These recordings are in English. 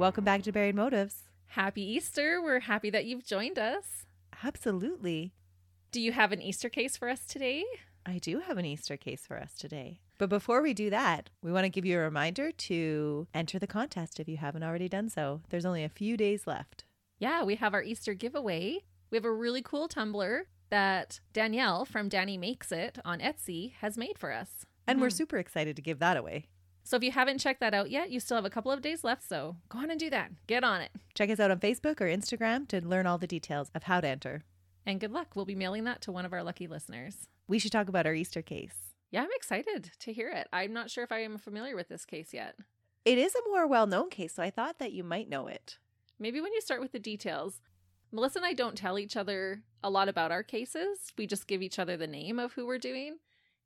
Welcome back to Buried Motives. Happy Easter. We're happy that you've joined us. Absolutely. Do you have an Easter case for us today? I do have an Easter case for us today. But before we do that, we want to give you a reminder to enter the contest if you haven't already done so. There's only a few days left. Yeah, we have our Easter giveaway. We have a really cool tumbler that Danielle from Danny Makes It on Etsy has made for us. And we're mm-hmm. super excited to give that away. So if you haven't checked that out yet, you still have a couple of days left. So go on and do that. Get on it. Check us out on Facebook or Instagram to learn all the details of how to enter. And good luck. We'll be mailing that to one of our lucky listeners. We should talk about our Easter case. Yeah, I'm excited to hear it. I'm not sure if I am familiar with this case yet. It is a more well known case, so I thought that you might know it. Maybe when you start with the details, Melissa and I don't tell each other a lot about our cases. We just give each other the name of who we're doing.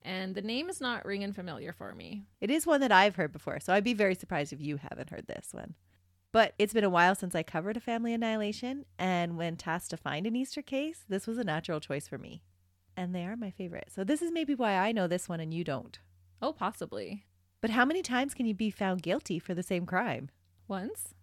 And the name is not ringing familiar for me. It is one that I've heard before, so I'd be very surprised if you haven't heard this one. But it's been a while since I covered a family annihilation, and when tasked to find an Easter case, this was a natural choice for me. And they are my favorite. So this is maybe why I know this one and you don't. Oh, possibly. But how many times can you be found guilty for the same crime? Once?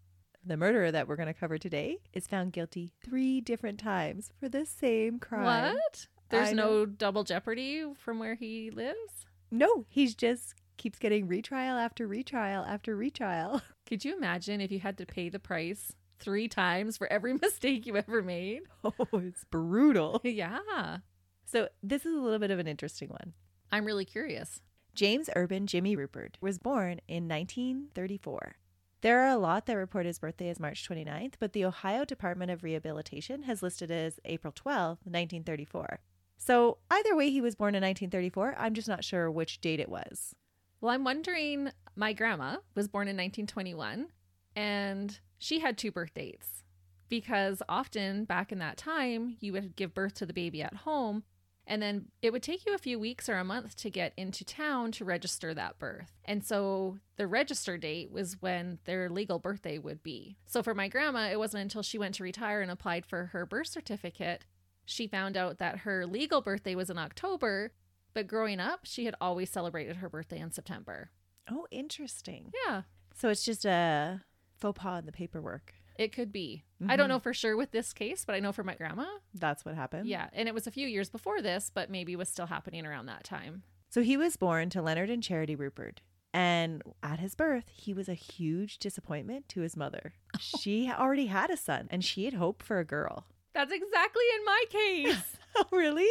The murderer that we're going to cover today is found guilty three different times for the same crime. What? There's I no double jeopardy from where he lives? No, he's just keeps getting retrial after retrial after retrial. Could you imagine if you had to pay the price three times for every mistake you ever made? Oh, it's brutal. yeah. So this is a little bit of an interesting one. I'm really curious. James Urban Jimmy Ruppert was born in 1934. There are a lot that report his birthday as March 29th, but the Ohio Department of Rehabilitation has listed as April 12th, 1934. So either way, he was born in 1934. I'm just not sure which date it was. Well, I'm wondering my grandma was born in 1921 and she had two birth dates because often back in that time, you would give birth to the baby at home and then it would take you a few weeks or a month to get into town to register that birth. And so the register date was when their legal birthday would be. So for my grandma, it wasn't until she went to retire and applied for her birth certificate she found out that her legal birthday was in October, but growing up, she had always celebrated her birthday in September. Oh, interesting. Yeah, So it's just a faux pas in the paperwork. it could be. I don't Mhm. know for sure with this case, but I know for my grandma. That's what happened. Yeah, and it was a few years before this, but maybe was still happening around that time. So he was born to Leonard and Charity Ruppert. And at his birth, he was a huge disappointment to his mother. She already had a son and she had hoped for a girl. That's exactly in my case. Oh, really?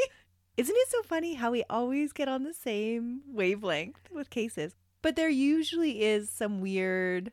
Isn't it so funny how we always get on the same wavelength with cases? But there usually is some weird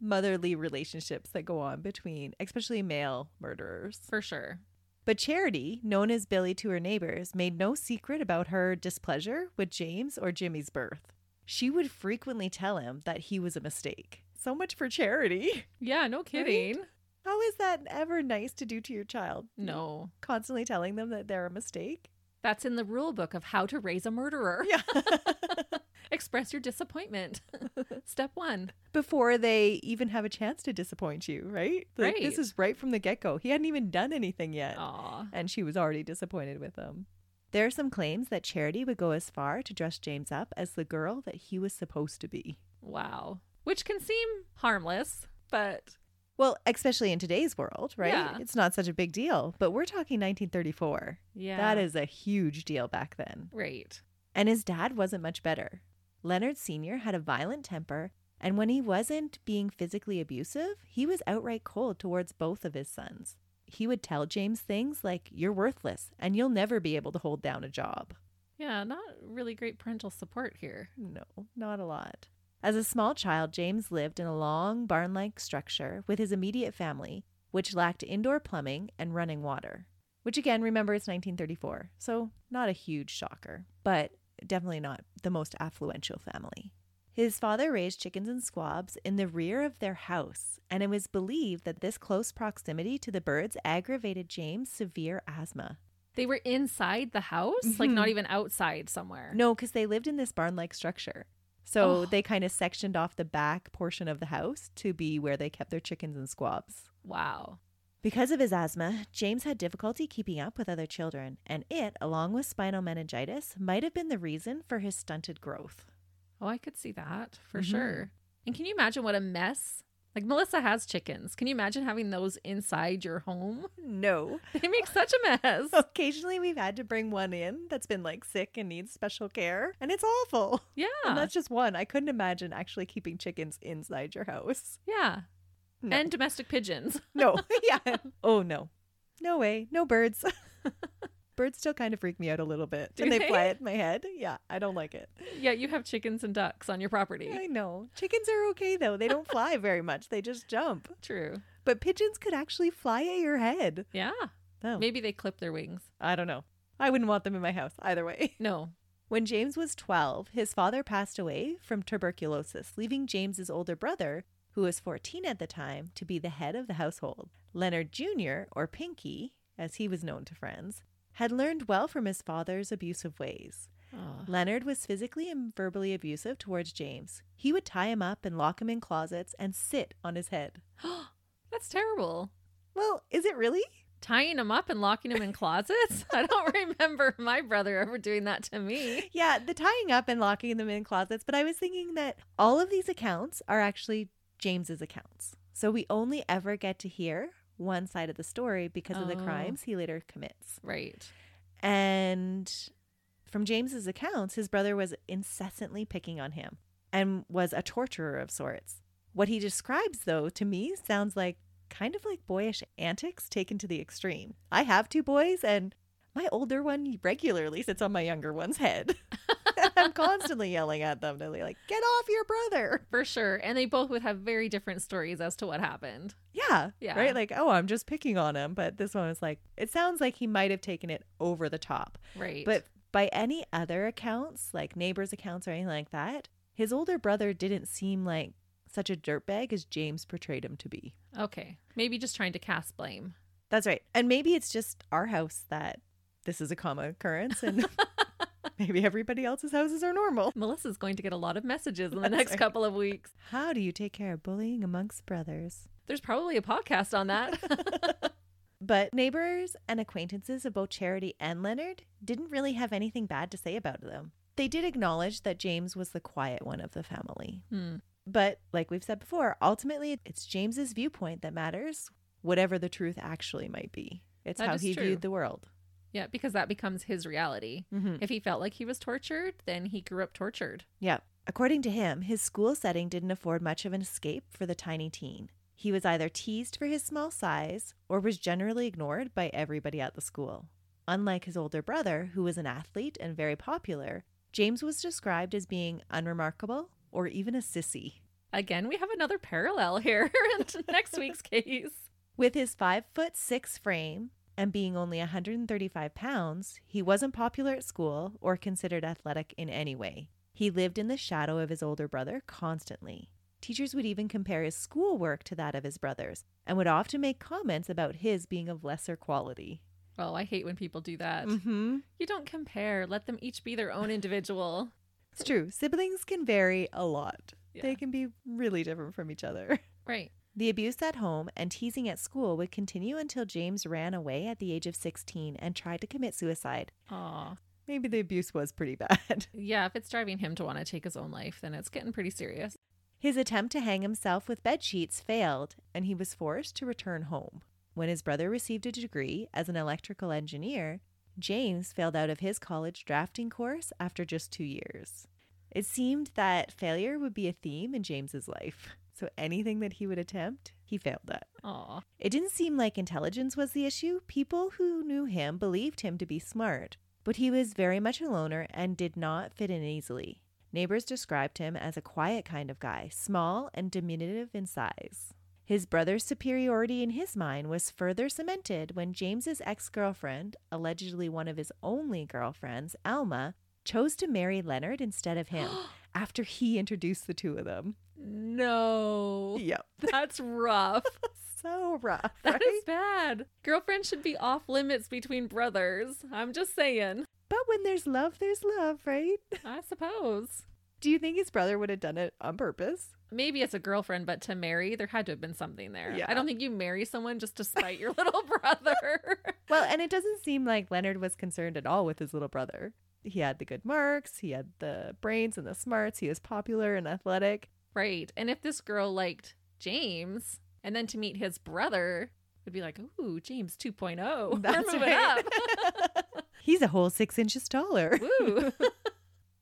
motherly relationships that go on between, especially male murderers. for sure. But Charity, known as Billy to her neighbors, made no secret about her displeasure with James or Jimmy's birth. She would frequently tell him that he was a mistake. So much for Charity. Yeah, no kidding. How is that ever nice to do to your child? No. Constantly telling them that they're a mistake? That's in the rule book of how to raise a murderer. Yeah. Express your disappointment. Step one. Before they even have a chance to disappoint you, right? Like, Right. This is right from the get go. He hadn't even done anything yet. Aw. and she was already disappointed with him. There are some claims that Charity would go as far to dress James up as the girl that he was supposed to be. Wow. Which can seem harmless, but Well, especially in today's world, right? Yeah. It's not such a big deal, but we're talking 1934. yeah. That is a huge deal back then. right. And his dad wasn't much better. Leonard Sr. had a violent temper, and when he wasn't being physically abusive, he was outright cold towards both of his sons. He would tell James things like, You're worthless, and you'll never be able to hold down a job. Yeah, not really great parental support here. No, not a lot. As a small child, James lived in a long barn like structure with his immediate family, which lacked indoor plumbing and running water. Which again, remember it's 1934, so not a huge shocker, but definitely not the most affluential family. His father raised chickens and squabs in the rear of their house, and it was believed that this close proximity to the birds aggravated James' severe asthma. They were inside the house, like mm-hmm. not even outside somewhere. No, because they lived in this barn like structure. So Oh. they kind of sectioned off the back portion of the house to be where they kept their chickens and squabs. Wow. Because of his asthma, James had difficulty keeping up with other children, and it, along with spinal meningitis, might have been the reason for his stunted growth. Oh, I could see that for Mhm. sure. And can you imagine what a mess? Like Melissa has chickens. Can you imagine having those inside your home? No. They make such a mess. Occasionally, we've had to bring one in that's been like sick and needs special care, and it's awful. Yeah. And that's just one. I couldn't imagine actually keeping chickens inside your house. yeah. No. And domestic pigeons. no. yeah. Oh, no. No way. No birds. Birds still kind of freak me out a little bit Do when they, they? fly at my head. Yeah, I don't like it. yeah, you have chickens and ducks on your property. I know. Chickens are okay though. They don't fly very much. They just jump. True. But pigeons could actually fly at your head. Yeah. Oh, Maybe they clip their wings. I don't know. I wouldn't want them in my house either way. No. When James was 12, his father passed away from tuberculosis, leaving James's older brother, who was 14 at the time, to be the head of the household. Leonard Jr., or Pinky, as he was known to friends, had learned well from his father's abusive ways. Oh. Leonard was physically and verbally abusive towards James. He would tie him up and lock him in closets and sit on his head. That's terrible. Well, is it really? Tying them up and locking them in closets? I don't remember my brother ever doing that to me. Yeah, the tying up and locking them in closets, but I was thinking that all of these accounts are actually James's accounts. So we only ever get to hear one side of the story because of the Oh. crimes he later commits. Right. And from James's accounts, his brother was incessantly picking on him and was a torturer of sorts. What he describes, though, to me sounds like kind of like boyish antics taken to the extreme. I have two boys, and my older one regularly sits on my younger one's head. I'm constantly yelling at them to be like, get off your brother. For sure. And they both would have very different stories as to what happened. Yeah. Yeah. Right? Like, oh, I'm just picking on him. But this one was like, it sounds like he might have taken it over the top. Right. But by any other accounts, like neighbors' accounts or anything like that, his older brother didn't seem like such a dirtbag as James portrayed him to be. okay. Maybe just trying to cast blame. That's right. And maybe it's just our house that this is a common occurrence and maybe everybody else's houses are normal. Melissa's going to get a lot of messages in the That's next right. couple of weeks. How do you take care of bullying amongst brothers? There's probably a podcast on that. But neighbors and acquaintances of both Charity and Leonard didn't really have anything bad to say about them. They did acknowledge that James was the quiet one of the family. hmm. But like we've said before, ultimately it's James's viewpoint that matters, whatever the truth actually might be. It's That how he true. viewed the world. Yeah, because that becomes his reality. Mm-hmm. If he felt like he was tortured, then he grew up tortured. Yeah. According to him, his school setting didn't afford much of an escape for the tiny teen. He was either teased for his small size or was generally ignored by everybody at the school. Unlike his older brother, who was an athlete and very popular, James was described as being unremarkable or even a sissy. Again, we have another parallel here in next week's case. With his five foot six frame and being only 135 pounds, he wasn't popular at school or considered athletic in any way. He lived in the shadow of his older brother constantly. Teachers would even compare his schoolwork to that of his brother's and would often make comments about his being of lesser quality. Oh, I hate when people do that. Mm-hmm. You don't compare. Let them each be their own individual. It's true. Siblings can vary a lot. Yeah. They can be really different from each other. Right. The abuse at home and teasing at school would continue until James ran away at the age of 16 and tried to commit suicide. Aw. Maybe the abuse was pretty bad. Yeah, if it's driving him to want to take his own life, then it's getting pretty serious. His attempt to hang himself with bed sheets failed, and he was forced to return home. When his brother received a degree as an electrical engineer, James failed out of his college drafting course after just two years. It seemed that failure would be a theme in James's life, so anything that he would attempt, he failed at. Aw. It didn't seem like intelligence was the issue. People who knew him believed him to be smart, but he was very much a loner and did not fit in easily. Neighbors described him as a quiet kind of guy, small and diminutive in size. His brother's superiority in his mind was further cemented when James's ex-girlfriend, allegedly one of his only girlfriends, Alma, chose to marry Leonard instead of him after he introduced the two of them. no. Yep. That's rough. So rough. That right? is bad. Girlfriends should be off limits between brothers. I'm just saying. But when there's love, there's love, right? I suppose. Do you think his brother would have done it on purpose? Maybe it's a girlfriend, but to marry, there had to have been something there. Yeah. I don't think you marry someone just to spite your little brother. Well, and it doesn't seem like Leonard was concerned at all with his little brother. He had the good marks, he had the brains and the smarts, he was popular and athletic. right. And if this girl liked James, and then to meet his brother, would be like, ooh, James 2.0. That's We're moving right. up. He's a whole six inches taller. Woo.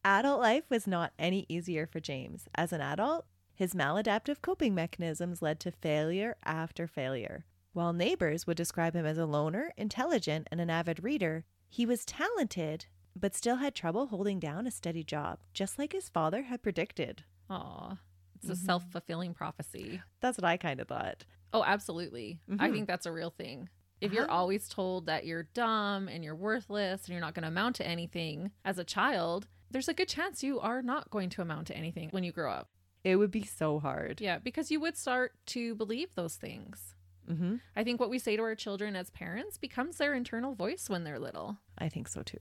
Adult life was not any easier for James. As an adult, his maladaptive coping mechanisms led to failure after failure. While neighbors would describe him as a loner, intelligent, and an avid reader, he was talented, but still had trouble holding down a steady job, just like his father had predicted. Aw. It's a Mhm. self fulfilling prophecy. That's what I kind of thought. Oh, absolutely. I Mhm. think that's a real thing. If you're Uh-huh. always told that you're dumb and you're worthless and you're not going to amount to anything as a child, there's a good chance you are not going to amount to anything when you grow up. It would be so hard. Yeah, because you would start to believe those things. hmm I think what we say to our children as parents becomes their internal voice when they're little. I think so too.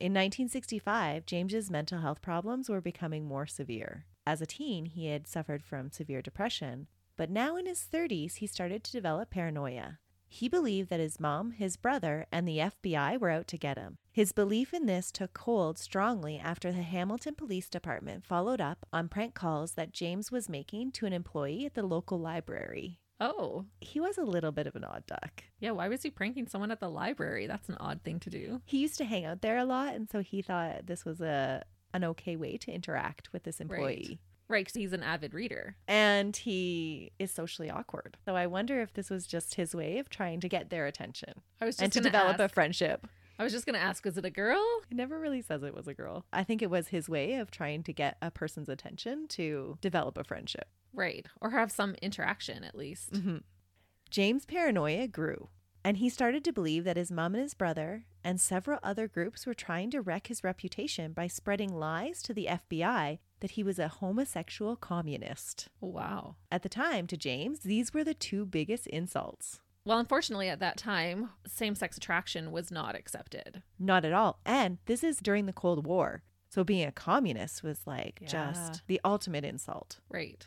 In 1965, James's mental health problems were becoming more severe. As a teen, he had suffered from severe depression, but now in his 30s, he started to develop paranoia. He believed that his mom, his brother, and the FBI were out to get him. His belief in this took hold strongly after the Hamilton Police Department followed up on prank calls that James was making to an employee at the local library. Oh, He was a little bit of an odd duck. yeah. Why was he pranking someone at the library? That's an odd thing to do. he used to hang out there a lot and so he thought this was a an okay way to interact with this employee Right, because he's an avid reader. and he is socially awkward so i wonder if this was just his way of trying to get their attention I was just and to develop a friendship I was just gonna ask, was it a girl? it never really says it was a girl i think it was his way of trying to get a person's attention to develop a friendship Right, or have some interaction at least. hmm james paranoia grew and he started to believe that his mom and his brother and several other groups were trying to wreck his reputation by spreading lies to the FBI that he was a homosexual communist. Wow. At the time, to James, these were the two biggest insults. Well, unfortunately, at that time, same sex attraction was not accepted. Not at all. And this is during the Cold War. So being a communist was like Yeah. just the ultimate insult. Right.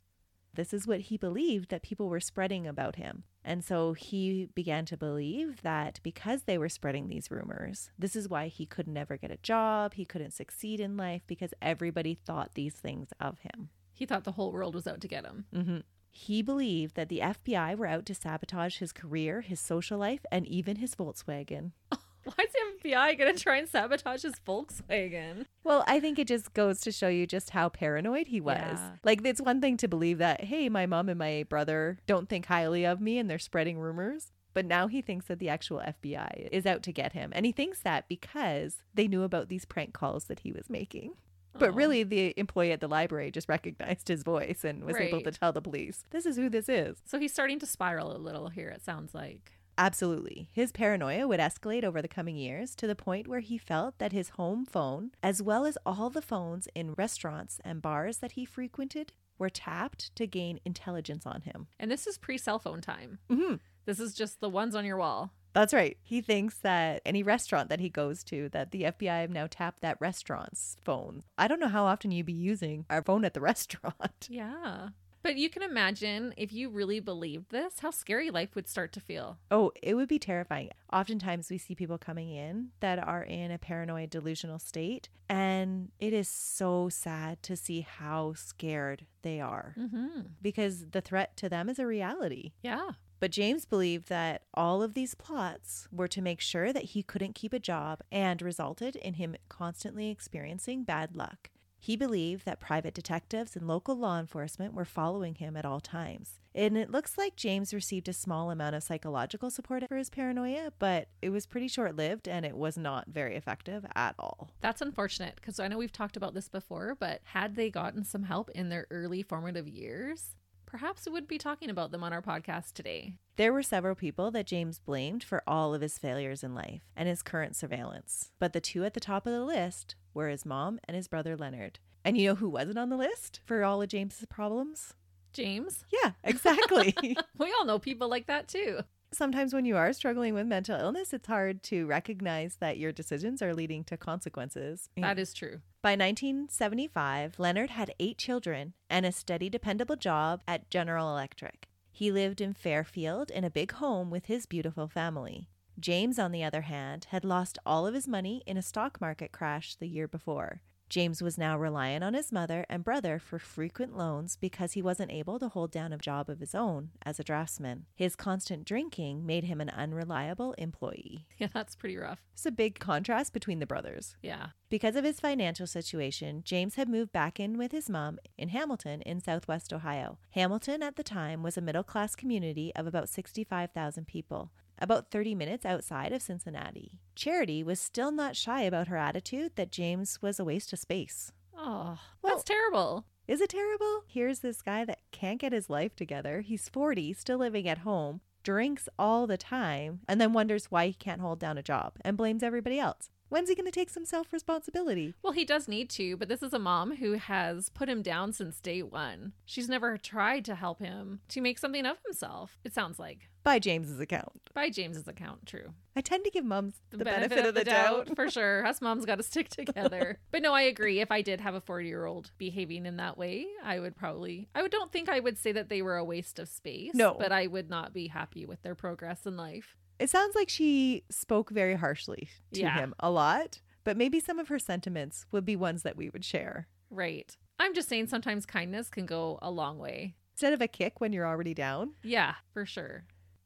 This is what he believed that people were spreading about him. And so he began to believe that because they were spreading these rumors, this is why he could never get a job, he couldn't succeed in life because everybody thought these things of him. He thought the whole world was out to get him. hmm He believed that the FBI were out to sabotage his career, his social life, and even his Volkswagen. Why is the FBI going to try and sabotage his Volkswagen? Well, I think it just goes to show you just how paranoid he was. Yeah. Like, it's one thing to believe that, hey, my mom and my brother don't think highly of me and they're spreading rumors. But now he thinks that the actual FBI is out to get him. And he thinks that because they knew about these prank calls that he was making. But really, the employee at the library just recognized his voice and was able to tell the police, this is who this is. So he's starting to spiral a little here, it sounds like. Absolutely. His paranoia would escalate over the coming years to the point where he felt that his home phone, as well as all the phones in restaurants and bars that he frequented, were tapped to gain intelligence on him. And this is pre cell phone time. hmm This is just the ones on your wall. That's right. He thinks that any restaurant that he goes to, that the FBI have now tapped that restaurant's phone. I don't know how often you'd be using our phone at the restaurant. Yeah. But you can imagine if you really believed this, how scary life would start to feel. Oh, it would be terrifying. Oftentimes, we see people coming in that are in a paranoid delusional state, and it is so sad to see how scared they are Mm-hmm. because the threat to them is a reality. Yeah. But James believed that all of these plots were to make sure that he couldn't keep a job and resulted in him constantly experiencing bad luck. He believed that private detectives and local law enforcement were following him at all times. And it looks like James received a small amount of psychological support for his paranoia, but it was pretty short lived and it was not very effective at all. That's unfortunate because I know we've talked about this before, but had they gotten some help in their early formative years, perhaps we would be talking about them on our podcast today. There were several people that James blamed for all of his failures in life and his current surveillance, but the two at the top of the list were his mom and his brother Leonard. And you know who wasn't on the list for all of James's problems? James. Yeah, exactly. We all know people like that too. Sometimes when you are struggling with mental illness, it's hard to recognize that your decisions are leading to consequences. That is true. By 1975, Leonard had eight children and a steady, dependable job at General Electric. He lived in Fairfield in a big home with his beautiful family. James, on the other hand, had lost all of his money in a stock market crash the year before. James was now reliant on his mother and brother for frequent loans because he wasn't able to hold down a job of his own as a draftsman. His constant drinking made him an unreliable employee. Yeah, that's pretty rough. It's a big contrast between the brothers. Yeah. Because of his financial situation, James had moved back in with his mom in Hamilton in southwest Ohio. Hamilton at the time was a middle class community of about 65,000 people, about 30 minutes outside of Cincinnati. Charity was still not shy about her attitude that James was a waste of space. Oh, Well- that's terrible. Is it terrible? Here's this guy that can't get his life together. He's 40, still living at home, drinks all the time, and then wonders why he can't hold down a job and blames everybody else. When's he going to take some self responsibility? Well, he does need to, but this is a mom who has put him down since day one. She's never tried to help him to make something of himself, it sounds like. By James's account. By James's account, true. I tend to give moms the, benefit, of the, doubt. for sure. Us moms got to stick together. but no, I agree. If I did have a 40 year old behaving in that way, I would probably, I would- don't think I would say that they were a waste of space. No. But I would not be happy with their progress in life. It sounds like she spoke very harshly to Yeah. him a lot, but maybe some of her sentiments would be ones that we would share. Right. I'm just saying sometimes kindness can go a long way. Instead of a kick when you're already down. Yeah, for sure.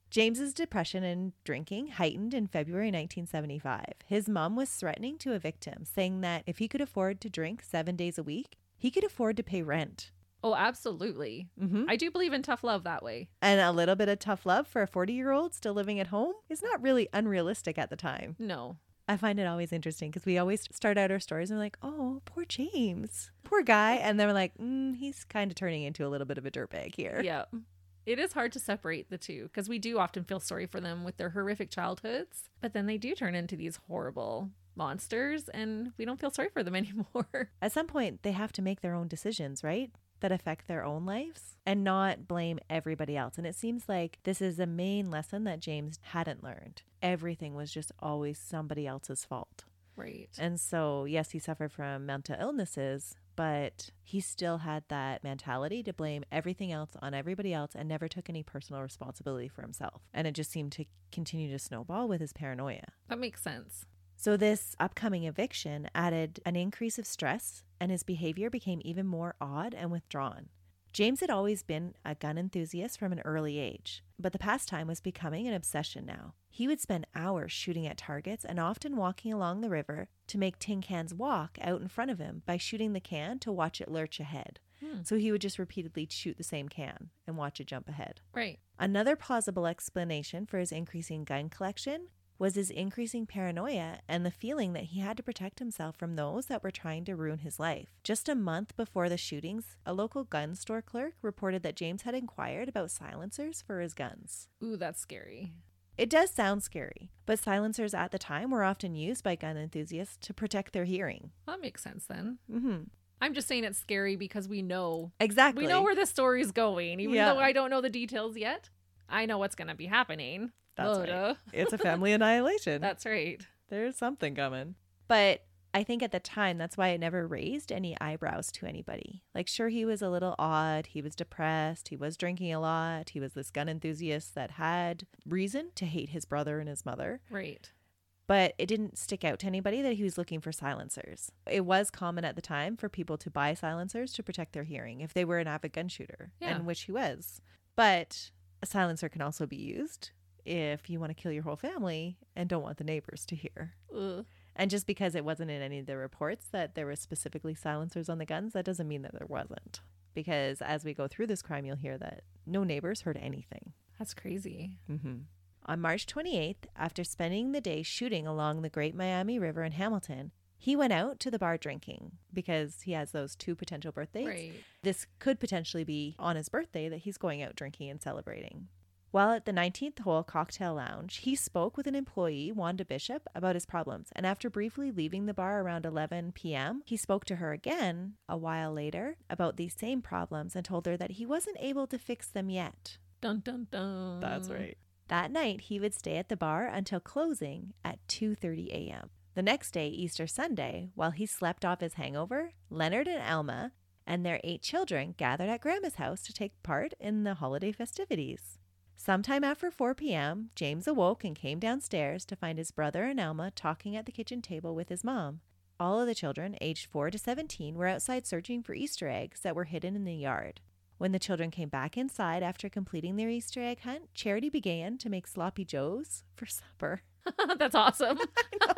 James's depression and drinking heightened in February 1975. His mom was threatening to evict him, saying that if he could afford to drink seven days a week, he could afford to pay rent. Oh, absolutely. Mm-hmm. I do believe in tough love that way. And a little bit of tough love for a 40 year old still living at home is not really unrealistic at the time. No. I find it always interesting because we always start out our stories and we're like, oh, poor James, poor guy. And then we're like, mm, he's kind of turning into a little bit of a dirtbag here. Yeah. It is hard to separate the two because we do often feel sorry for them with their horrific childhoods, but then they do turn into these horrible monsters and we don't feel sorry for them anymore. At some point, they have to make their own decisions, right? That affect their own lives and not blame everybody else. And it seems like this is a main lesson that James hadn't learned. Everything was just always somebody else's fault. right. And so, yes, he suffered from mental illnesses, but he still had that mentality to blame everything else on everybody else and never took any personal responsibility for himself. And it just seemed to continue to snowball with his paranoia. That makes sense. So, this upcoming eviction added an increase of stress, and his behavior became even more odd and withdrawn. James had always been a gun enthusiast from an early age, but the pastime was becoming an obsession now. He would spend hours shooting at targets and often walking along the river to make tin cans walk out in front of him by shooting the can to watch it lurch ahead. Hmm. So he would just repeatedly shoot the same can and watch it jump ahead. Right. Another plausible explanation for his increasing gun collection was his increasing paranoia and the feeling that he had to protect himself from those that were trying to ruin his life. Just a month before the shootings, a local gun store clerk reported that James had inquired about silencers for his guns. Ooh, that's scary. It does sound scary, but silencers at the time were often used by gun enthusiasts to protect their hearing. That makes sense then. Mm-hmm. I'm just saying it's scary because we know Exactly. we know where the story's going, even Yeah. though I don't know the details yet. I know what's going to be happening. That's right. Loda. it's a family annihilation. That's right. There's something coming. But I think at the time, that's why it never raised any eyebrows to anybody. Like, sure, he was a little odd. He was depressed. He was drinking a lot. He was this gun enthusiast that had reason to hate his brother and his mother. Right. But it didn't stick out to anybody that he was looking for silencers. It was common at the time for people to buy silencers to protect their hearing if they were an avid gun shooter, Yeah. and which he was. But a silencer can also be used if you want to kill your whole family and don't want the neighbors to hear. Ugh. And just because it wasn't in any of the reports that there was specifically silencers on the guns, that doesn't mean that there wasn't. Because as we go through this crime, you'll hear that no neighbors heard anything. That's crazy. Mm-hmm. On March 28th, after spending the day shooting along the Great Miami River in Hamilton, he went out to the bar drinking because he has those two potential birthdays. Right. This could potentially be on his birthday that he's going out drinking and celebrating. While at the 19th hole cocktail lounge, he spoke with an employee, Wanda Bishop, about his problems. And after briefly leaving the bar around 11 p.m., he spoke to her again a while later about these same problems and told her that he wasn't able to fix them yet. Dun dun dun. That's right. That night, he would stay at the bar until closing at 2:30 a.m. The next day, Easter Sunday, while he slept off his hangover, Leonard and Alma and their eight children gathered at Grandma's house to take part in the holiday festivities. Sometime after 4 p.m., James awoke and came downstairs to find his brother and Alma talking at the kitchen table with his mom. All of the children, aged 4 to 17, were outside searching for Easter eggs that were hidden in the yard. When the children came back inside after completing their Easter egg hunt, Charity began to make sloppy joes for supper. That's awesome.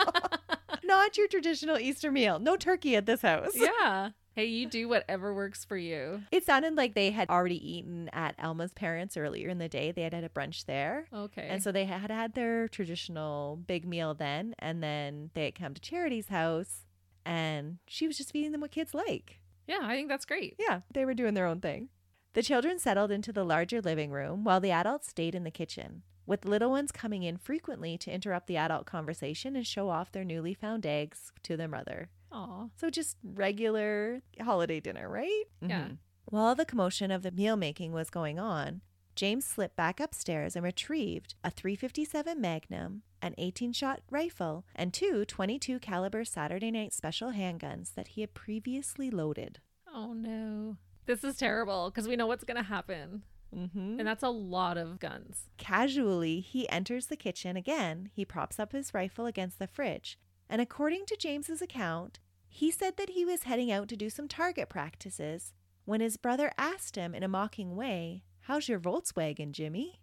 Not your traditional Easter meal. No turkey at this house. yeah. Hey, you do whatever works for you. It sounded like they had already eaten at Alma's parents earlier in the day. They had had a brunch there. Okay. And so they had had their traditional big meal then. And then they had come to Charity's house and she was just feeding them what kids like. yeah, I think that's great. Yeah, they were doing their own thing. The children settled into the larger living room while the adults stayed in the kitchen, with little ones coming in frequently to interrupt the adult conversation and show off their newly found eggs to their mother. Aw. So just regular holiday dinner, right? Yeah. Mhm. While the commotion of the meal making was going on, James slipped back upstairs and retrieved a 357 Magnum, an 18-shot rifle, and two 22 caliber Saturday Night Special handguns that he had previously loaded. Oh no. This is terrible because we know what's going to happen. Mm-hmm. And that's a lot of guns. Casually, he enters the kitchen again. He props up his rifle against the fridge. And according to James's account, he said that he was heading out to do some target practices when his brother asked him in a mocking way, How's your Volkswagen, Jimmy?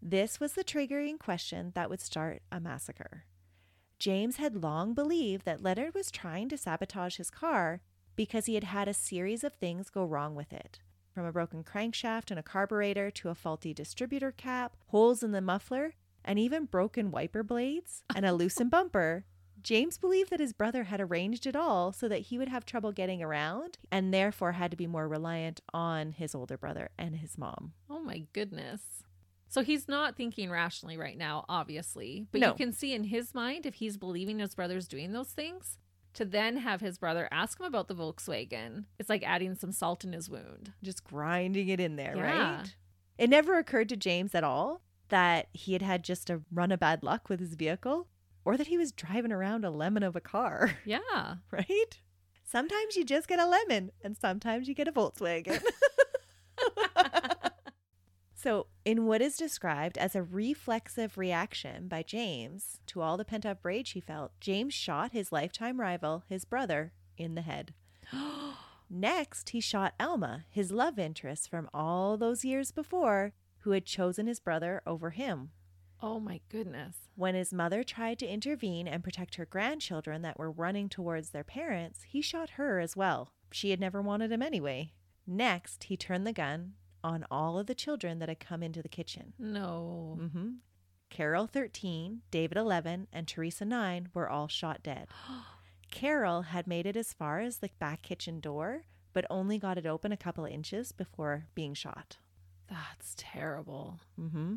This was the triggering question that would start a massacre. James had long believed that Leonard was trying to sabotage his car because he had had a series of things go wrong with it from a broken crankshaft and a carburetor to a faulty distributor cap, holes in the muffler, and even broken wiper blades and a loosened bumper. James believed that his brother had arranged it all so that he would have trouble getting around and therefore had to be more reliant on his older brother and his mom. Oh my goodness. So he's not thinking rationally right now, obviously. But No. you can see in his mind, if he's believing his brother's doing those things, to then have his brother ask him about the Volkswagen, it's like adding some salt in his wound. Just grinding it in there, Yeah. right? It never occurred to James at all that he had had just a run of bad luck with his vehicle or that he was driving around a lemon of a car. Yeah. right? Sometimes you just get a lemon and sometimes you get a Volkswagen. so, in what is described as a reflexive reaction by James to all the pent up rage he felt, James shot his lifetime rival, his brother, in the head. Next, he shot Alma, his love interest from all those years before, who had chosen his brother over him. Oh my goodness. When his mother tried to intervene and protect her grandchildren that were running towards their parents, he shot her as well. She had never wanted him anyway. Next, he turned the gun on all of the children that had come into the kitchen. No. Mm-hmm. Carol, 13, David, 11, and Teresa, 9, were all shot dead. Carol had made it as far as the back kitchen door, but only got it open a couple of inches before being shot. That's terrible. Mm-hmm.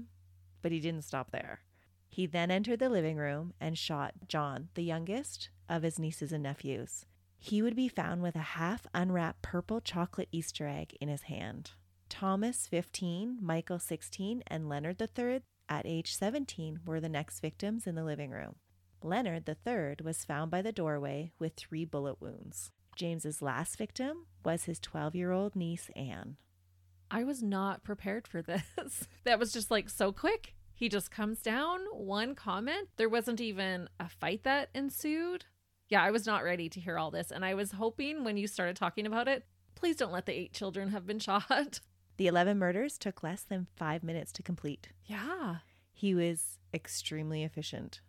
But he didn't stop there. He then entered the living room and shot John, the youngest of his nieces and nephews. He would be found with a half unwrapped purple chocolate Easter egg in his hand. Thomas, 15, Michael, 16, and Leonard III, at age 17, were the next victims in the living room. Leonard III was found by the doorway with three bullet wounds. James's last victim was his 12 year old niece, Anne. I was not prepared for this. that was just like so quick. He just comes down, one comment. There wasn't even a fight that ensued. Yeah, I was not ready to hear all this. And I was hoping when you started talking about it, please don't let the eight children have been shot. The 11 murders took less than five minutes to complete. Yeah. He was extremely efficient.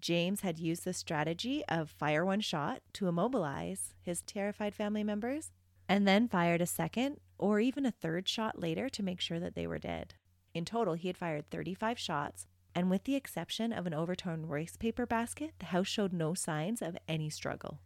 James had used the strategy of fire one shot to immobilize his terrified family members, and then fired a second or even a third shot later to make sure that they were dead. In total, he had fired 35 shots, and with the exception of an overturned rice paper basket, the house showed no signs of any struggle.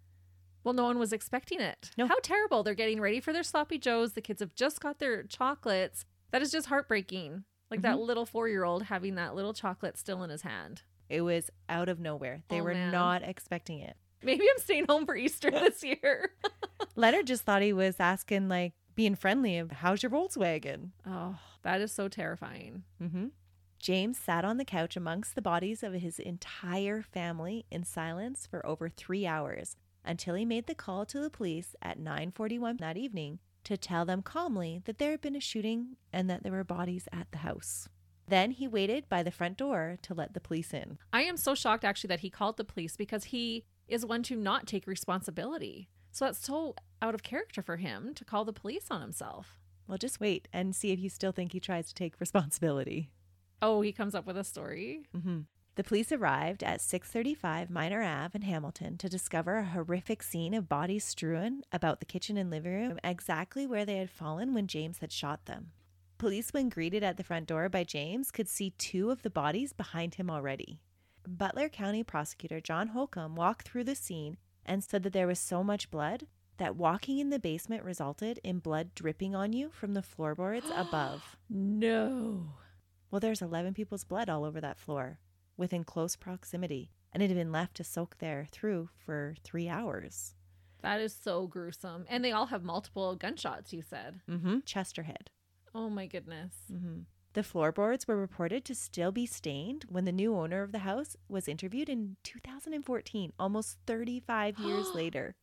Well, no one was expecting it. No. How terrible. They're getting ready for their sloppy joes. The kids have just got their chocolates. That is just heartbreaking. Like that mm-hmm. little four year old having that little chocolate still in his hand. It was out of nowhere. They Oh, were man. not expecting it. Maybe I'm staying home for Easter this year. Leonard just thought he was asking, like, being friendly of, how's your Volkswagen? oh, that is so terrifying. Mm-hmm. James sat on the couch amongst the bodies of his entire family in silence for over three hours until he made the call to the police at 9:41 that evening to tell them calmly that there had been a shooting and that there were bodies at the house. Then he waited by the front door to let the police in. I am so shocked actually that he called the police because he is one to not take responsibility. So that's so out of character for him to call the police on himself. Well, just wait and see if you still think he tries to take responsibility. Oh, he comes up with a story. Mm-hmm. The police arrived at 635 Minor Ave in Hamilton to discover a horrific scene of bodies strewn about the kitchen and living room, exactly where they had fallen when James had shot them. Police, when greeted at the front door by James, could see two of the bodies behind him already. Butler County prosecutor John Holcomb walked through the scene and said that there was so much blood that walking in the basement resulted in blood dripping on you from the floorboards above. No. Well, there's 11 people's blood all over that floor within close proximity, and it had been left to soak there through for three hours. That is so gruesome. And they all have multiple gunshots, you said. Mm-hmm. Chesterhead. Oh my goodness. Mm-hmm. The floorboards were reported to still be stained when the new owner of the house was interviewed in 2014, almost 35 years later.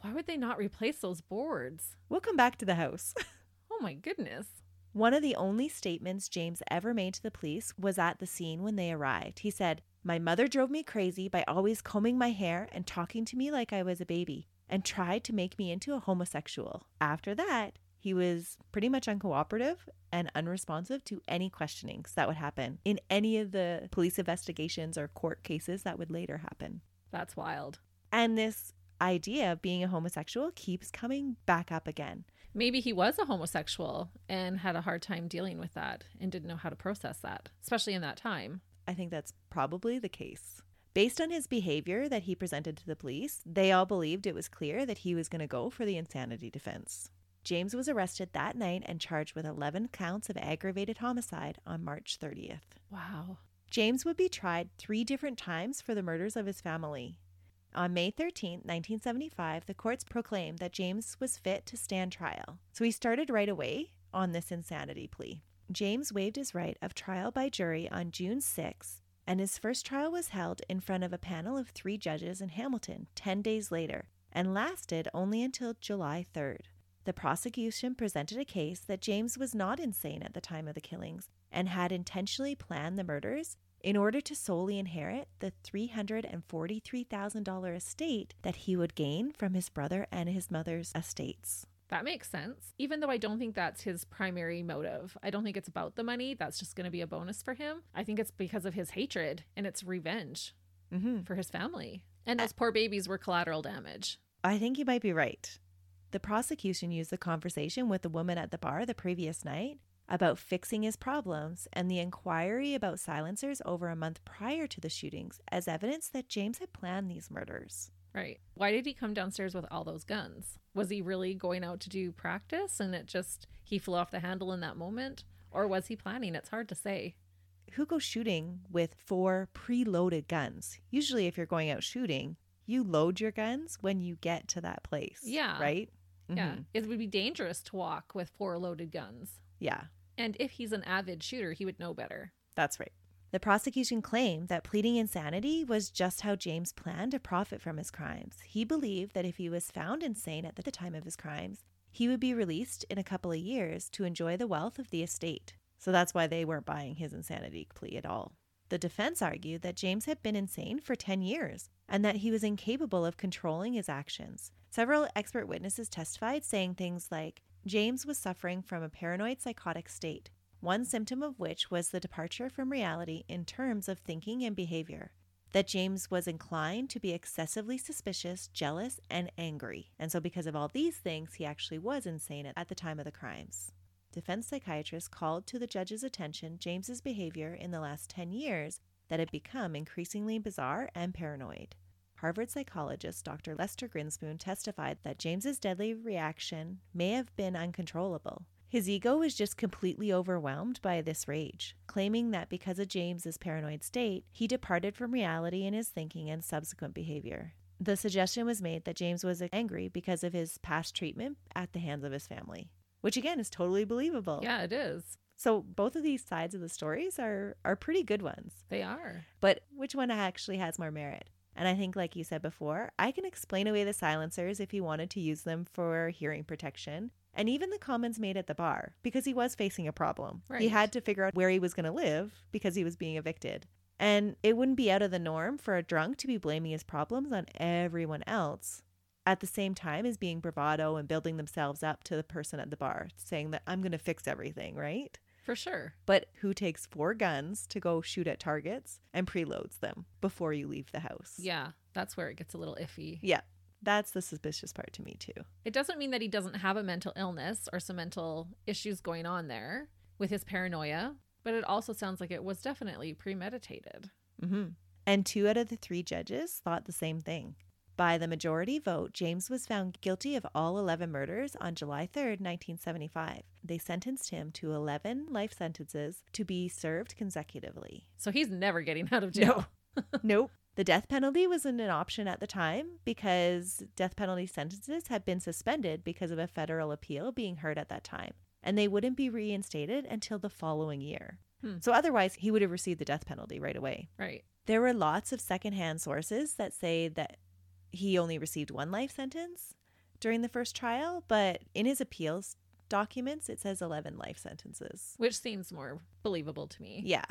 Why would they not replace those boards? We'll come back to the house. Oh my goodness. One of the only statements James ever made to the police was at the scene when they arrived. He said, My mother drove me crazy by always combing my hair and talking to me like I was a baby and tried to make me into a homosexual. After that, he was pretty much uncooperative and unresponsive to any questionings that would happen in any of the police investigations or court cases that would later happen. That's wild. And this idea of being a homosexual keeps coming back up again. Maybe he was a homosexual and had a hard time dealing with that and didn't know how to process that, especially in that time. I think that's probably the case. Based on his behavior that he presented to the police, they all believed it was clear that he was going to go for the insanity defense. James was arrested that night and charged with 11 counts of aggravated homicide on March 30th. Wow. James would be tried three different times for the murders of his family. On May 13, 1975, the courts proclaimed that James was fit to stand trial. So he started right away on this insanity plea. James waived his right of trial by jury on June 6, and his first trial was held in front of a panel of three judges in Hamilton 10 days later and lasted only until July 3rd. The prosecution presented a case that James was not insane at the time of the killings and had intentionally planned the murders in order to solely inherit the $343,000 estate that he would gain from his brother and his mother's estates. That makes sense. Even though I don't think that's his primary motive. I don't think it's about the money. That's just going to be a bonus for him. I think it's because of his hatred and it's revenge Mm-hmm. for his family. And those poor babies were collateral damage. I think you might be right. The prosecution used the conversation with the woman at the bar the previous night about fixing his problems and the inquiry about silencers over a month prior to the shootings as evidence that James had planned these murders. Right. Why did he come downstairs with all those guns? Was he really going out to do practice and it just, he flew off the handle in that moment? Or was he planning? It's hard to say. Who goes shooting with four preloaded guns? Usually, if you're going out shooting, you load your guns when you get to that place. Yeah. Right? Yeah. Mhm. It would be dangerous to walk with four loaded guns. Yeah. And if he's an avid shooter, he would know better. That's right. The prosecution claimed that pleading insanity was just how James planned to profit from his crimes. He believed that if he was found insane at the time of his crimes, he would be released in a couple of years to enjoy the wealth of the estate. So that's why they weren't buying his insanity plea at all. The defense argued that James had been insane for 10 years and that he was incapable of controlling his actions. Several expert witnesses testified, saying things like James was suffering from a paranoid psychotic state, one symptom of which was the departure from reality in terms of thinking and behavior. That James was inclined to be excessively suspicious, jealous, and angry. And so, because of all these things, he actually was insane at the time of the crimes. Defense psychiatrists called to the judge's attention James's behavior in the last 10 years that had become increasingly bizarre and paranoid. Harvard psychologist Dr. Lester Grinspoon testified that James's deadly reaction may have been uncontrollable. His ego was just completely overwhelmed by this rage, claiming that because of James's paranoid state, he departed from reality in his thinking and subsequent behavior. The suggestion was made that James was angry because of his past treatment at the hands of his family, which again is totally believable. Yeah, it is. So both of these sides of the stories are are pretty good ones. They are. But which one actually has more merit? And I think like you said before, I can explain away the silencers if he wanted to use them for hearing protection. And even the comments made at the bar because he was facing a problem. He had to figure out where he was going to live because he was being evicted. And it wouldn't be out of the norm for a drunk to be blaming his problems on everyone else at the same time as being bravado and building themselves up to the person at the bar, saying that I'm going to fix everything, right? For sure. But who takes four guns to go shoot at targets and preloads them before you leave the house? Yeah, that's where it gets a little iffy. Yeah. That's the suspicious part to me, too. It doesn't mean that he doesn't have a mental illness or some mental issues going on there with his paranoia, but it also sounds like it was definitely premeditated. Mm-hmm. And two out of the three judges thought the same thing. By the majority vote, James was found guilty of all 11 murders on July 3rd, 1975. They sentenced him to 11 life sentences to be served consecutively. So he's never getting out of jail. nope. The death penalty wasn't an option at the time because death penalty sentences had been suspended because of a federal appeal being heard at that time, and they wouldn't be reinstated until the following year. Hmm. So otherwise, he would have received the death penalty right away. Right. There were lots of secondhand sources that say that he only received one life sentence during the first trial, but in his appeals documents, it says 11 life sentences. Which seems more believable to me. Yeah.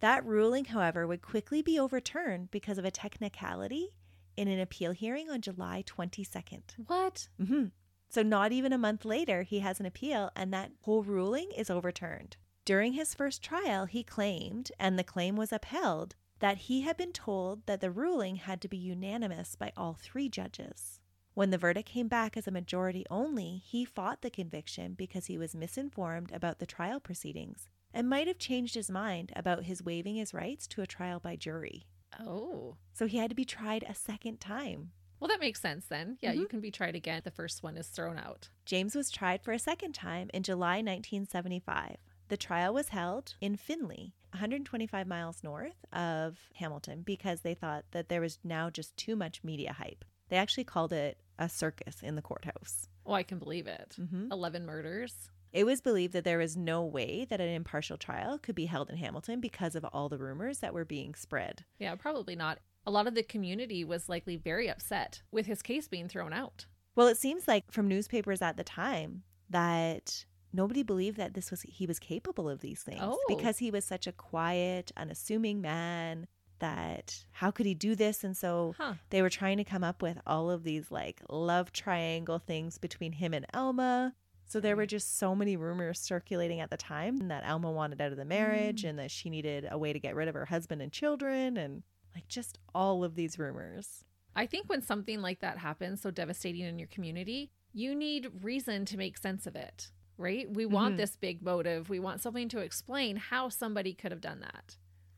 That ruling, however, would quickly be overturned because of a technicality in an appeal hearing on July 22nd. What? hmm So, not even a month later, he has an appeal, and that whole ruling is overturned. During his first trial, he claimed, and the claim was upheld, that he had been told that the ruling had to be unanimous by all three judges. When the verdict came back as a majority only, he fought the conviction because he was misinformed about the trial proceedings and might have changed his mind about his waiving his rights to a trial by jury. Oh. So he had to be tried a second time. Well, that makes sense then. Yeah, you Mhm. can be tried again. The first one is thrown out. James was tried for a second time in July 1975. The trial was held in Findlay, 125 miles north of Hamilton, because they thought that there was now just too much media hype. They actually called it a circus in the courthouse. Oh, I can believe it. Mhm. 11 murders. It was believed that there was no way that an impartial trial could be held in Hamilton because of all the rumors that were being spread. Yeah, probably not. A lot of the community was likely very upset with his case being thrown out. Well, it seems like from newspapers at the time that nobody believed that this was he was capable of these things Oh. because he was such a quiet, unassuming man that how could he do this and so Huh. they were trying to come up with all of these like love triangle things between him and Alma. So there were just so many rumors circulating at the time that Alma wanted out of the marriage Mm. and that she needed a way to get rid of her husband and children and like just all of these rumors. I think when something like that happens, so devastating in your community, you need reason to make sense of it, right? We want Mhm. this big motive. We want something to explain how somebody could have done that.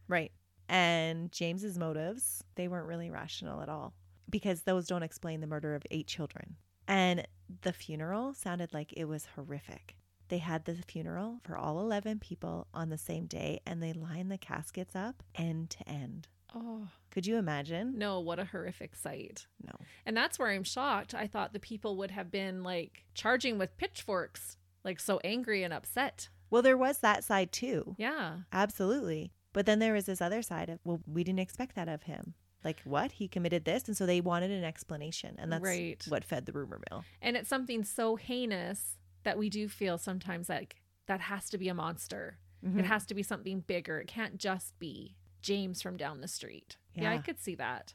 Right. And James's motives, they weren't really rational at all because those don't explain the murder of eight children. And the funeral sounded like it was horrific. They had the funeral for all 11 people on the same day and they lined the caskets up end to end. Oh, Could you imagine? no, what a horrific sight. No. And that's where I'm shocked. I thought the people would have been like charging with pitchforks, like so angry and upset. Well, there was that side too. Yeah. Absolutely. But then there was this other side of, well, we didn't expect that of him. Like, what? He committed this. And so they wanted an explanation. And that's Right. what fed the rumor mill. And it's something so heinous that we do feel sometimes like that has to be a monster. Mm-hmm. It has to be something bigger. It can't just be James from down the street. Yeah, I could see that.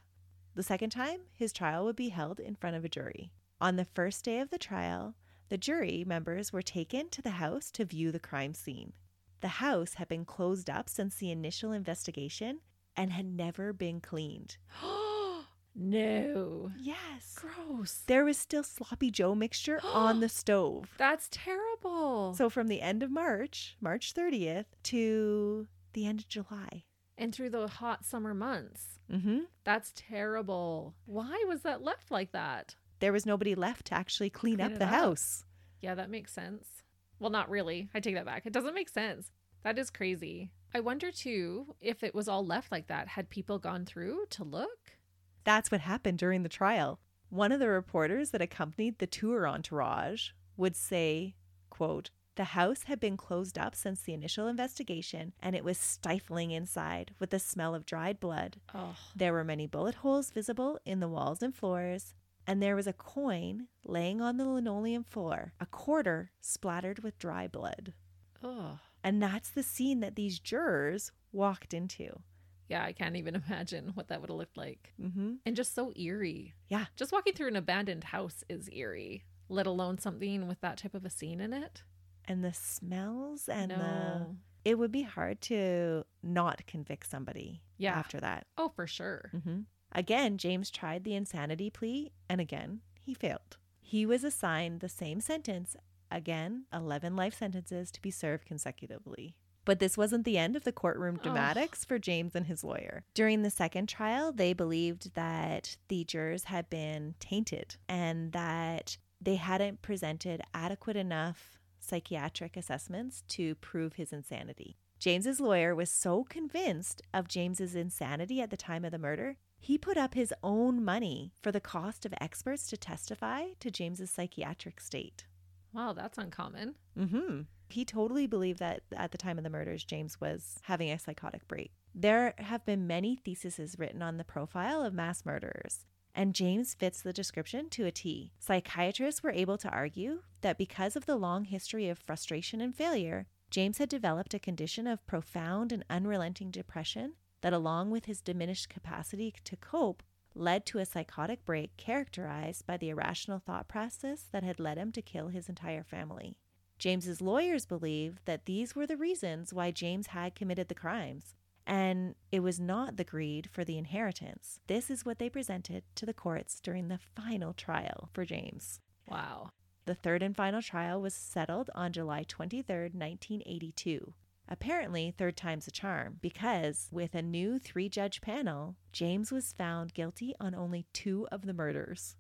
The second time, his trial would be held in front of a jury. On the first day of the trial, the jury members were taken to the house to view the crime scene. The house had been closed up since the initial investigation and had never been cleaned. no. Yes. Gross. There was still sloppy Joe mixture on the stove. That's terrible. So from the end of March, March 30th, to the end of July. and through the hot summer months. Mm-hmm. That's terrible. Why was that left like that? There was nobody left to actually clean, Clean up the up. house. Yeah, that makes sense. Well, not really. I take that back. It doesn't make sense. That is crazy. I wonder too if it was all left like that. Had people gone through to look? That's what happened during the trial. One of the reporters that accompanied the tour entourage would say, quote, the house had been closed up since the initial investigation, and it was stifling inside with the smell of dried blood. Oh, There were many bullet holes visible in the walls and floors, and there was a coin laying on the linoleum floor, a quarter splattered with dry blood. oh. And that's the scene that these jurors walked into. Yeah, I can't even imagine what that would have looked like. Mm-hmm. And just so eerie. Yeah. Just walking through an abandoned house is eerie, let alone something with that type of a scene in it. And the smells and the it would be hard to not convict somebody Yeah. after that. Oh, for sure. hmm Again, James tried the insanity plea, and again, he failed. He was assigned the same sentence, again, 11 life sentences to be served consecutively. But this wasn't the end of the courtroom Oh. dramatics for James and his lawyer. During the second trial, they believed that the jurors had been tainted and that they hadn't presented adequate enough psychiatric assessments to prove his insanity. James's lawyer was so convinced of James's insanity at the time of the murder, he put up his own money for the cost of experts to testify to James's psychiatric state. Wow, that's uncommon. Mm-hmm. He totally believed that at the time of the murders, James was having a psychotic break. There have been many theses written on the profile of mass murderers, and James fits the description to a T. Psychiatrists were able to argue that because of the long history of frustration and failure, James had developed a condition of profound and unrelenting depression that, along with his diminished capacity to cope, led to a psychotic break characterized by the irrational thought process that had led him to kill his entire family. James's lawyers believed that these were the reasons why James had committed the crimes, and it was not the greed for the inheritance. This is what they presented to the courts during the final trial for James. Wow. The third and final trial was settled on July 23, 1982. Apparently, third time's a charm, because with a new three judge panel, James was found guilty on only two of the murders.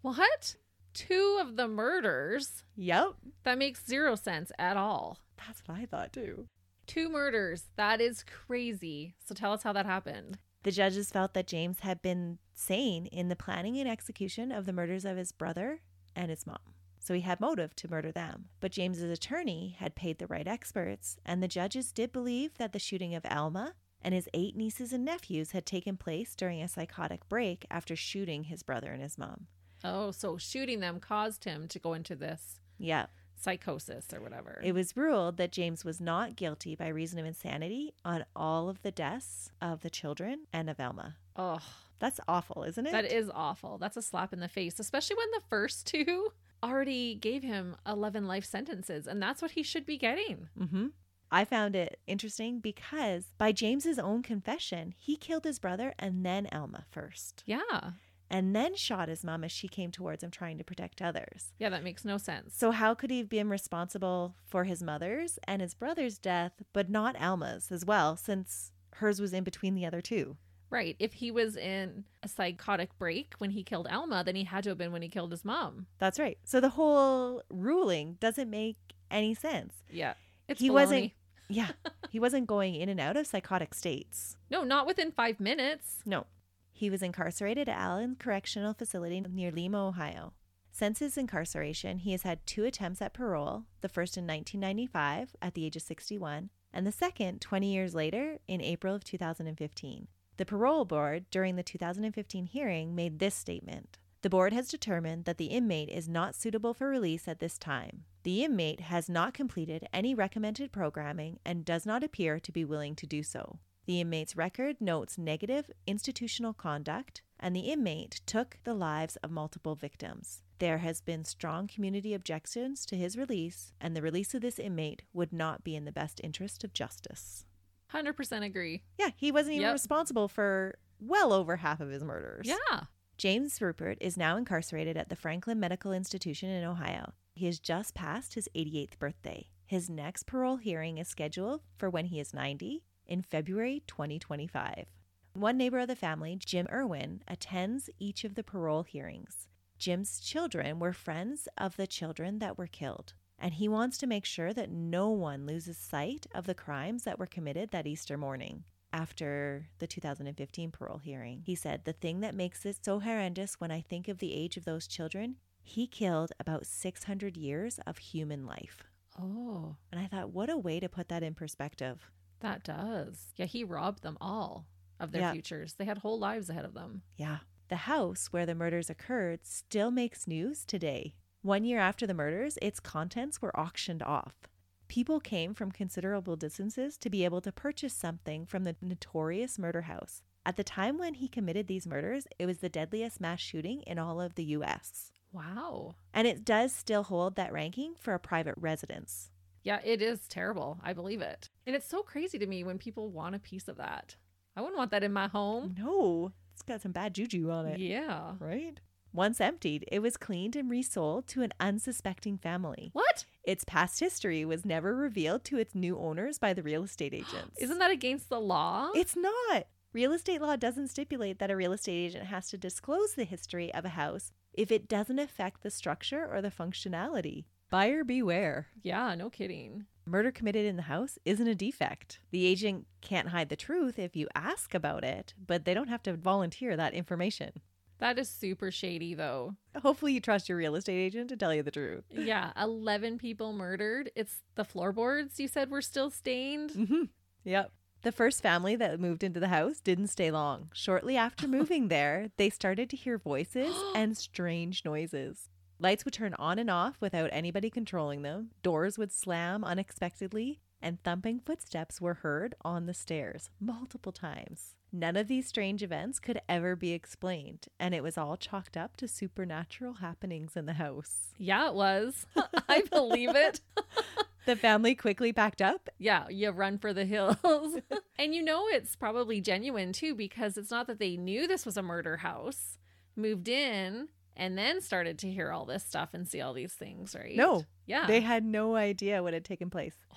What? Two of the murders? Yep. That makes zero sense at all. That's what I thought too. Two murders. That is crazy. So tell us how that happened. The judges felt that James had been sane in the planning and execution of the murders of his brother and his mom. So he had motive to murder them. But James's attorney had paid the right experts, and the judges did believe that the shooting of Alma and his eight nieces and nephews had taken place during a psychotic break after shooting his brother and his mom. Oh, so shooting them caused him to go into this Yeah. psychosis or whatever. It was ruled that James was not guilty by reason of insanity on all of the deaths of the children and of Alma. oh, That's awful, isn't it? that is awful. That's a slap in the face, especially when the first two already gave him 11 life sentences, and that's what he should be getting. Mm-hmm. I found it interesting because by James's own confession, he killed his brother and then Alma first, Yeah. and then shot his mom as she came towards him trying to protect others. Yeah, that makes no sense. So how could he have been responsible for his mother's and his brother's death, but not Alma's as well, since hers was in between the other two? Right. If he was in a psychotic break when he killed Alma, then he had to have been when he killed his mom. That's right. So the whole ruling doesn't make any sense. Yeah. It's he baloney. wasn't. Yeah, he wasn't going in and out of psychotic states. No, not within five minutes. No. He was incarcerated at Allen Correctional Facility near Lima, Ohio. Since his incarceration, he has had two attempts at parole, the first in 1995 at the age of 61, and the second 20 years later in April of 2015. The parole board, during the 2015 hearing, made this statement The board has determined that the inmate is not suitable for release at this time. The inmate has not completed any recommended programming and does not appear to be willing to do so. The inmate's record notes negative institutional conduct, and the inmate took the lives of multiple victims. There has been strong community objections to his release, and the release of this inmate would not be in the best interest of justice. 100% agree. Yeah, he wasn't even Yep. responsible for well over half of his murders. Yeah. James Ruppert is now incarcerated at the Franklin Medical Institution in Ohio. He has just passed his 88th birthday. His next parole hearing is scheduled for when he is 90 in February 2025. One neighbor of the family, Jim Irwin, attends each of the parole hearings. Jim's children were friends of the children that were killed, and he wants to make sure that no one loses sight of the crimes that were committed that Easter morning. After the 2015 parole hearing, he said, The thing that makes it so horrendous when I think of the age of those children, he killed about 600 years of human life. Oh, And I thought, what a way to put that in perspective. that does. Yeah, he robbed them all of their Yeah. futures. They had whole lives ahead of them. Yeah. The house where the murders occurred still makes news today. One year after the murders, its contents were auctioned off. People came from considerable distances to be able to purchase something from the notorious murder house. At the time when he committed these murders, it was the deadliest mass shooting in all of the US. Wow. And it does still hold that ranking for a private residence. Yeah, it is terrible. I believe it. And it's so crazy to me when people want a piece of that. I wouldn't want that in my home. No, it's got some bad juju on it. Yeah. Right? Once emptied, it was cleaned and resold to an unsuspecting family. What? Its past history was never revealed to its new owners by the real estate agents. Isn't that against the law? It's not. Real estate law doesn't stipulate that a real estate agent has to disclose the history of a house if it doesn't affect the structure or the functionality. Buyer beware. yeah, no kidding. Murder committed in the house isn't a defect. The agent can't hide the truth if you ask about it, but they don't have to volunteer that information. That is super shady, though. Hopefully, you trust your real estate agent to tell you the truth. Yeah, 11 people murdered. It's the floorboards you said were still stained. Mm-hmm. Yep. The first family that moved into the house didn't stay long. Shortly after moving there, they started to hear voices and strange noises. Lights would turn on and off without anybody controlling them, doors would slam unexpectedly, and thumping footsteps were heard on the stairs multiple times. None of these strange events could ever be explained, and it was all chalked up to supernatural happenings in the house. Yeah, it was. I believe it. The family quickly packed up Yeah, you run for the hills. and you know it's probably genuine too because it's not that they knew this was a murder house, moved in, and then started to hear all this stuff and see all these things, right? No, Yeah. They had no idea what had taken place. Oh,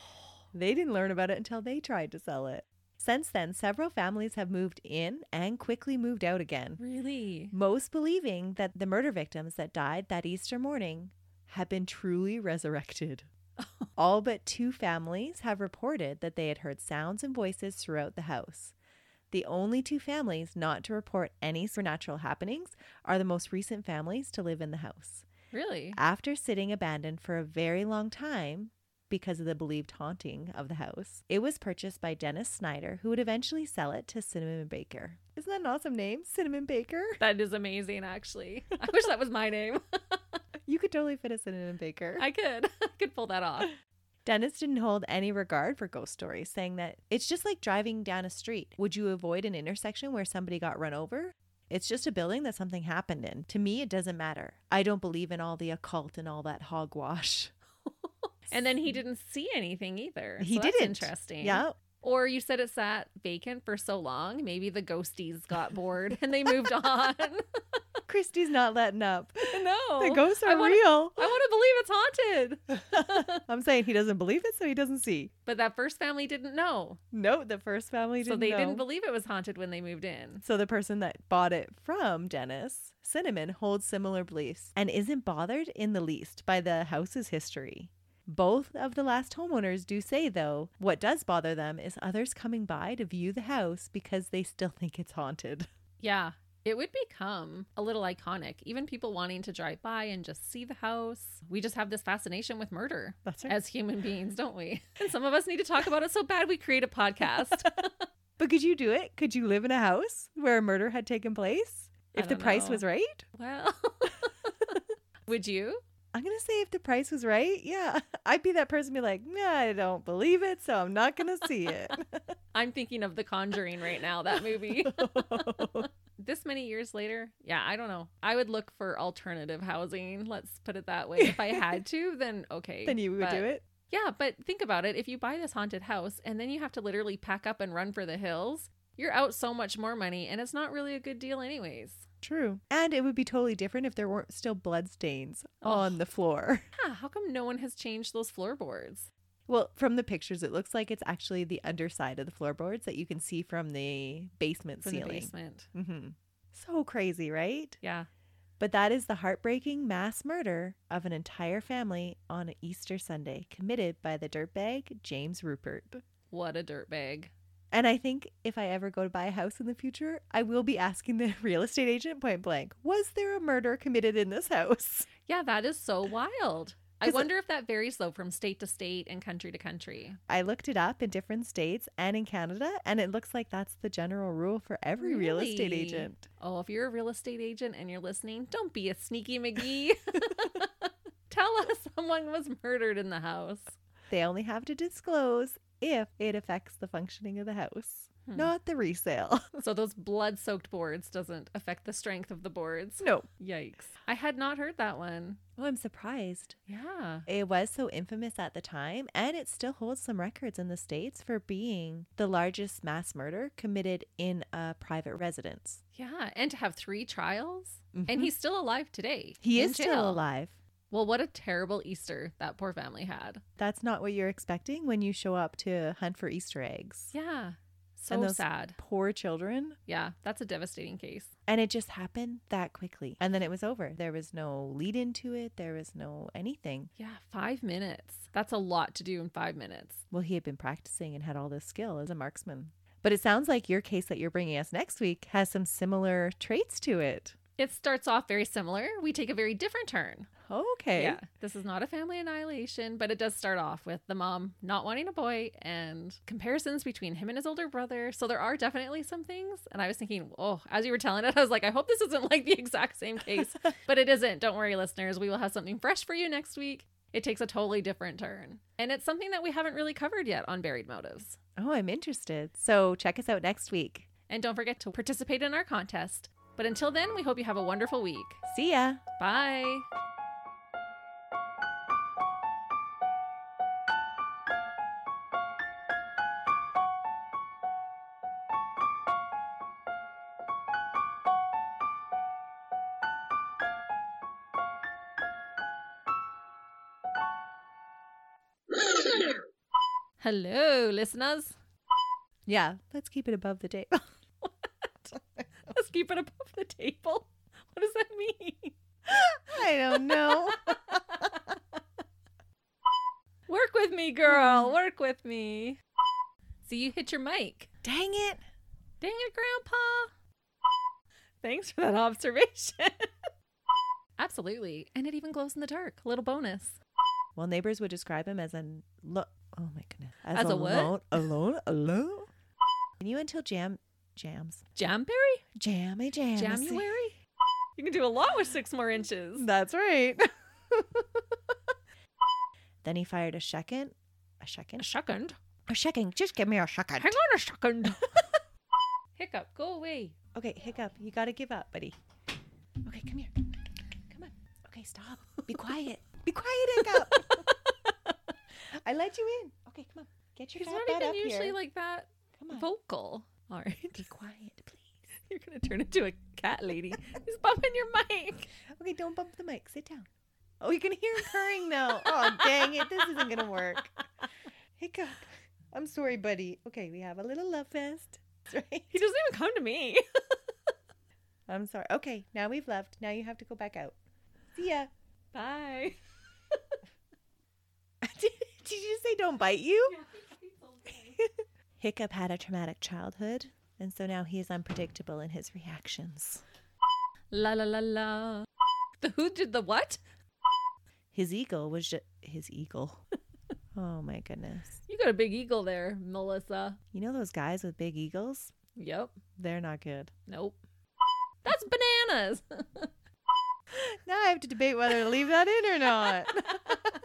They didn't learn about it until they tried to sell it. Since then, several families have moved in and quickly moved out again, really? most believing that the murder victims that died that Easter morning had been truly resurrected. All but two families have reported that they had heard sounds and voices throughout the house. The only two families not to report any supernatural happenings are the most recent families to live in the house. Really? After sitting abandoned for a very long time because of the believed haunting of the house, it was purchased by Dennis Snyder, who would eventually sell it to Cinnamon Baker. Isn't that an awesome name? Cinnamon Baker? That is amazing, actually. I wish that was my name. You could totally fit a Cinnamon Baker. I could. I could pull that off. Dennis didn't hold any regard for ghost stories, saying that it's just like driving down a street. Would you avoid an intersection where somebody got run over? It's just a building that something happened in. To me, it doesn't matter. I don't believe in all the occult and all that hogwash. And then he didn't see anything either. He so that's didn't. Interesting. Yeah. Or you said it sat vacant for so long, maybe the ghosties got bored and they moved on. Christy's not letting up. no. The ghosts I are wanna- real. I want to believe it's haunted. I'm saying he doesn't believe it, so he doesn't see. But that first family didn't know. No, the first family so didn't they know. didn't believe it was haunted when they moved in. so the person that bought it from Dennis, Cinnamon, holds similar beliefs and isn't bothered in the least by the house's history. Both of the last homeowners do say, though, what does bother them is others coming by to view the house because they still think it's haunted. Yeah. It would become a little iconic. Even people wanting to drive by and just see the house. We just have this fascination with murder That's right. as human beings, don't we? And some of us need to talk about it so bad we create a podcast. But could you do it? Could you live in a house where a murder had taken place? If the don't price was right? well, would you? I'm going to say if the price was right, yeah. I'd be that person be like, nah, I don't believe it, so I'm not going to see it. I'm thinking of The Conjuring right now, that movie. this many years later, yeah, I don't know. I would look for alternative housing. Let's put it that way. If I had to, then okay. then you would But- do it. Yeah, but think about it. If you buy this haunted house and then you have to literally pack up and run for the hills, you're out so much more money and it's not really a good deal, anyways. True. And it would be totally different if there weren't still blood stains on the floor. Yeah, how come no one has changed those floorboards? Well, from the pictures, it looks like it's actually the underside of the floorboards that you can see from the basement From the ceiling. basement. hmm So crazy, right? Yeah. But that is the heartbreaking mass murder of an entire family on Easter Sunday committed by the dirtbag James Ruppert. What a dirtbag. And I think if I ever go to buy a house in the future, I will be asking the real estate agent point blank, was there a murder committed in this house? Yeah, that is so wild. I wonder if that varies though from state to state and country to country. I looked it up in different states and in Canada, and it looks like that's the general rule for every real estate agent. Oh, if you're a real estate agent and you're listening, don't be a sneaky McGee. Tell us someone was murdered in the house. They only have to disclose if it affects the functioning of the house, Hmm. not the resale. So those blood-soaked boards doesn't affect the strength of the boards. no. Yikes. I had not heard that one. Oh, I'm surprised. Yeah. It was so infamous at the time, and it still holds some records in the States for being the largest mass murder committed in a private residence. Yeah, and to have three trials, Mhm. and he's still alive today. He is still alive. Well, what a terrible Easter that poor family had. That's not what you're expecting when you show up to hunt for Easter eggs. Yeah, so And those- sad. Poor children. Yeah, that's a devastating case. And it just happened that quickly. And then it was over. There was no lead into it, there was no anything. Yeah, five minutes. That's a lot to do in five minutes. Well, he had been practicing and had all this skill as a marksman. But it sounds like your case that you're bringing us next week has some similar traits to it. It starts off very similar. We take a very different turn. Okay. Yeah, this is not a family annihilation, but it does start off with the mom not wanting a boy and comparisons between him and his older brother. So there are definitely some things. And I was thinking, oh, as you were telling it, I was like, I hope this isn't like the exact same case, but it isn't. Don't worry, listeners. We will have something fresh for you next week. It takes a totally different turn. And it's something that we haven't really covered yet on Buried Motives. Oh, I'm interested. So check us out next week. And don't forget to participate in our contest. But until then, we hope you have a wonderful week. See ya. Bye. Hello, listeners. Yeah, let's keep it above the table. Keep it above the table. What does that mean? I don't know. Work with me, girl. Work with me. See, you hit your mic. Dang it. Dang it, Grandpa. Thanks for that observation. Absolutely. And it even glows in the dark. Little bonus. Well, neighbors would describe him as an lo- oh my goodness, As a what? alone, alone, alone. And you until jam jams, Jamberry? jammy jam, January? You can do a lot with six more inches. That's right. then he fired a second, a second, A second. a second. Just give me a second. Hang on a second. Hiccup, go away. Okay, hiccup. You gotta give up, buddy. Okay, come here. Come on. Okay, stop. Be quiet. Be quiet, hiccup. I let you in. Okay, come on. Get your He's not even up usually here. like that come on. vocal. Be quiet, please. You're going to turn into a cat lady. He's bumping your mic. Okay, don't bump the mic. Sit down. Oh, you can hear him purring now. Oh, dang it. This isn't going to work. Hiccup. I'm sorry, buddy. Okay, we have a little love fest. That's right. He doesn't even come to me. I'm sorry. Okay, now we've left. Now you have to go back out. See ya. Bye. did, did you say don't bite you? Hiccup had a traumatic childhood, and so now he is unpredictable in his reactions. La la la la. The who did the what? His eagle was just his eagle. oh my goodness. You got a big eagle there, Melissa. You know those guys with big eagles? Yep. They're not good. Nope. That's bananas. Now I have to debate whether to leave that in or not.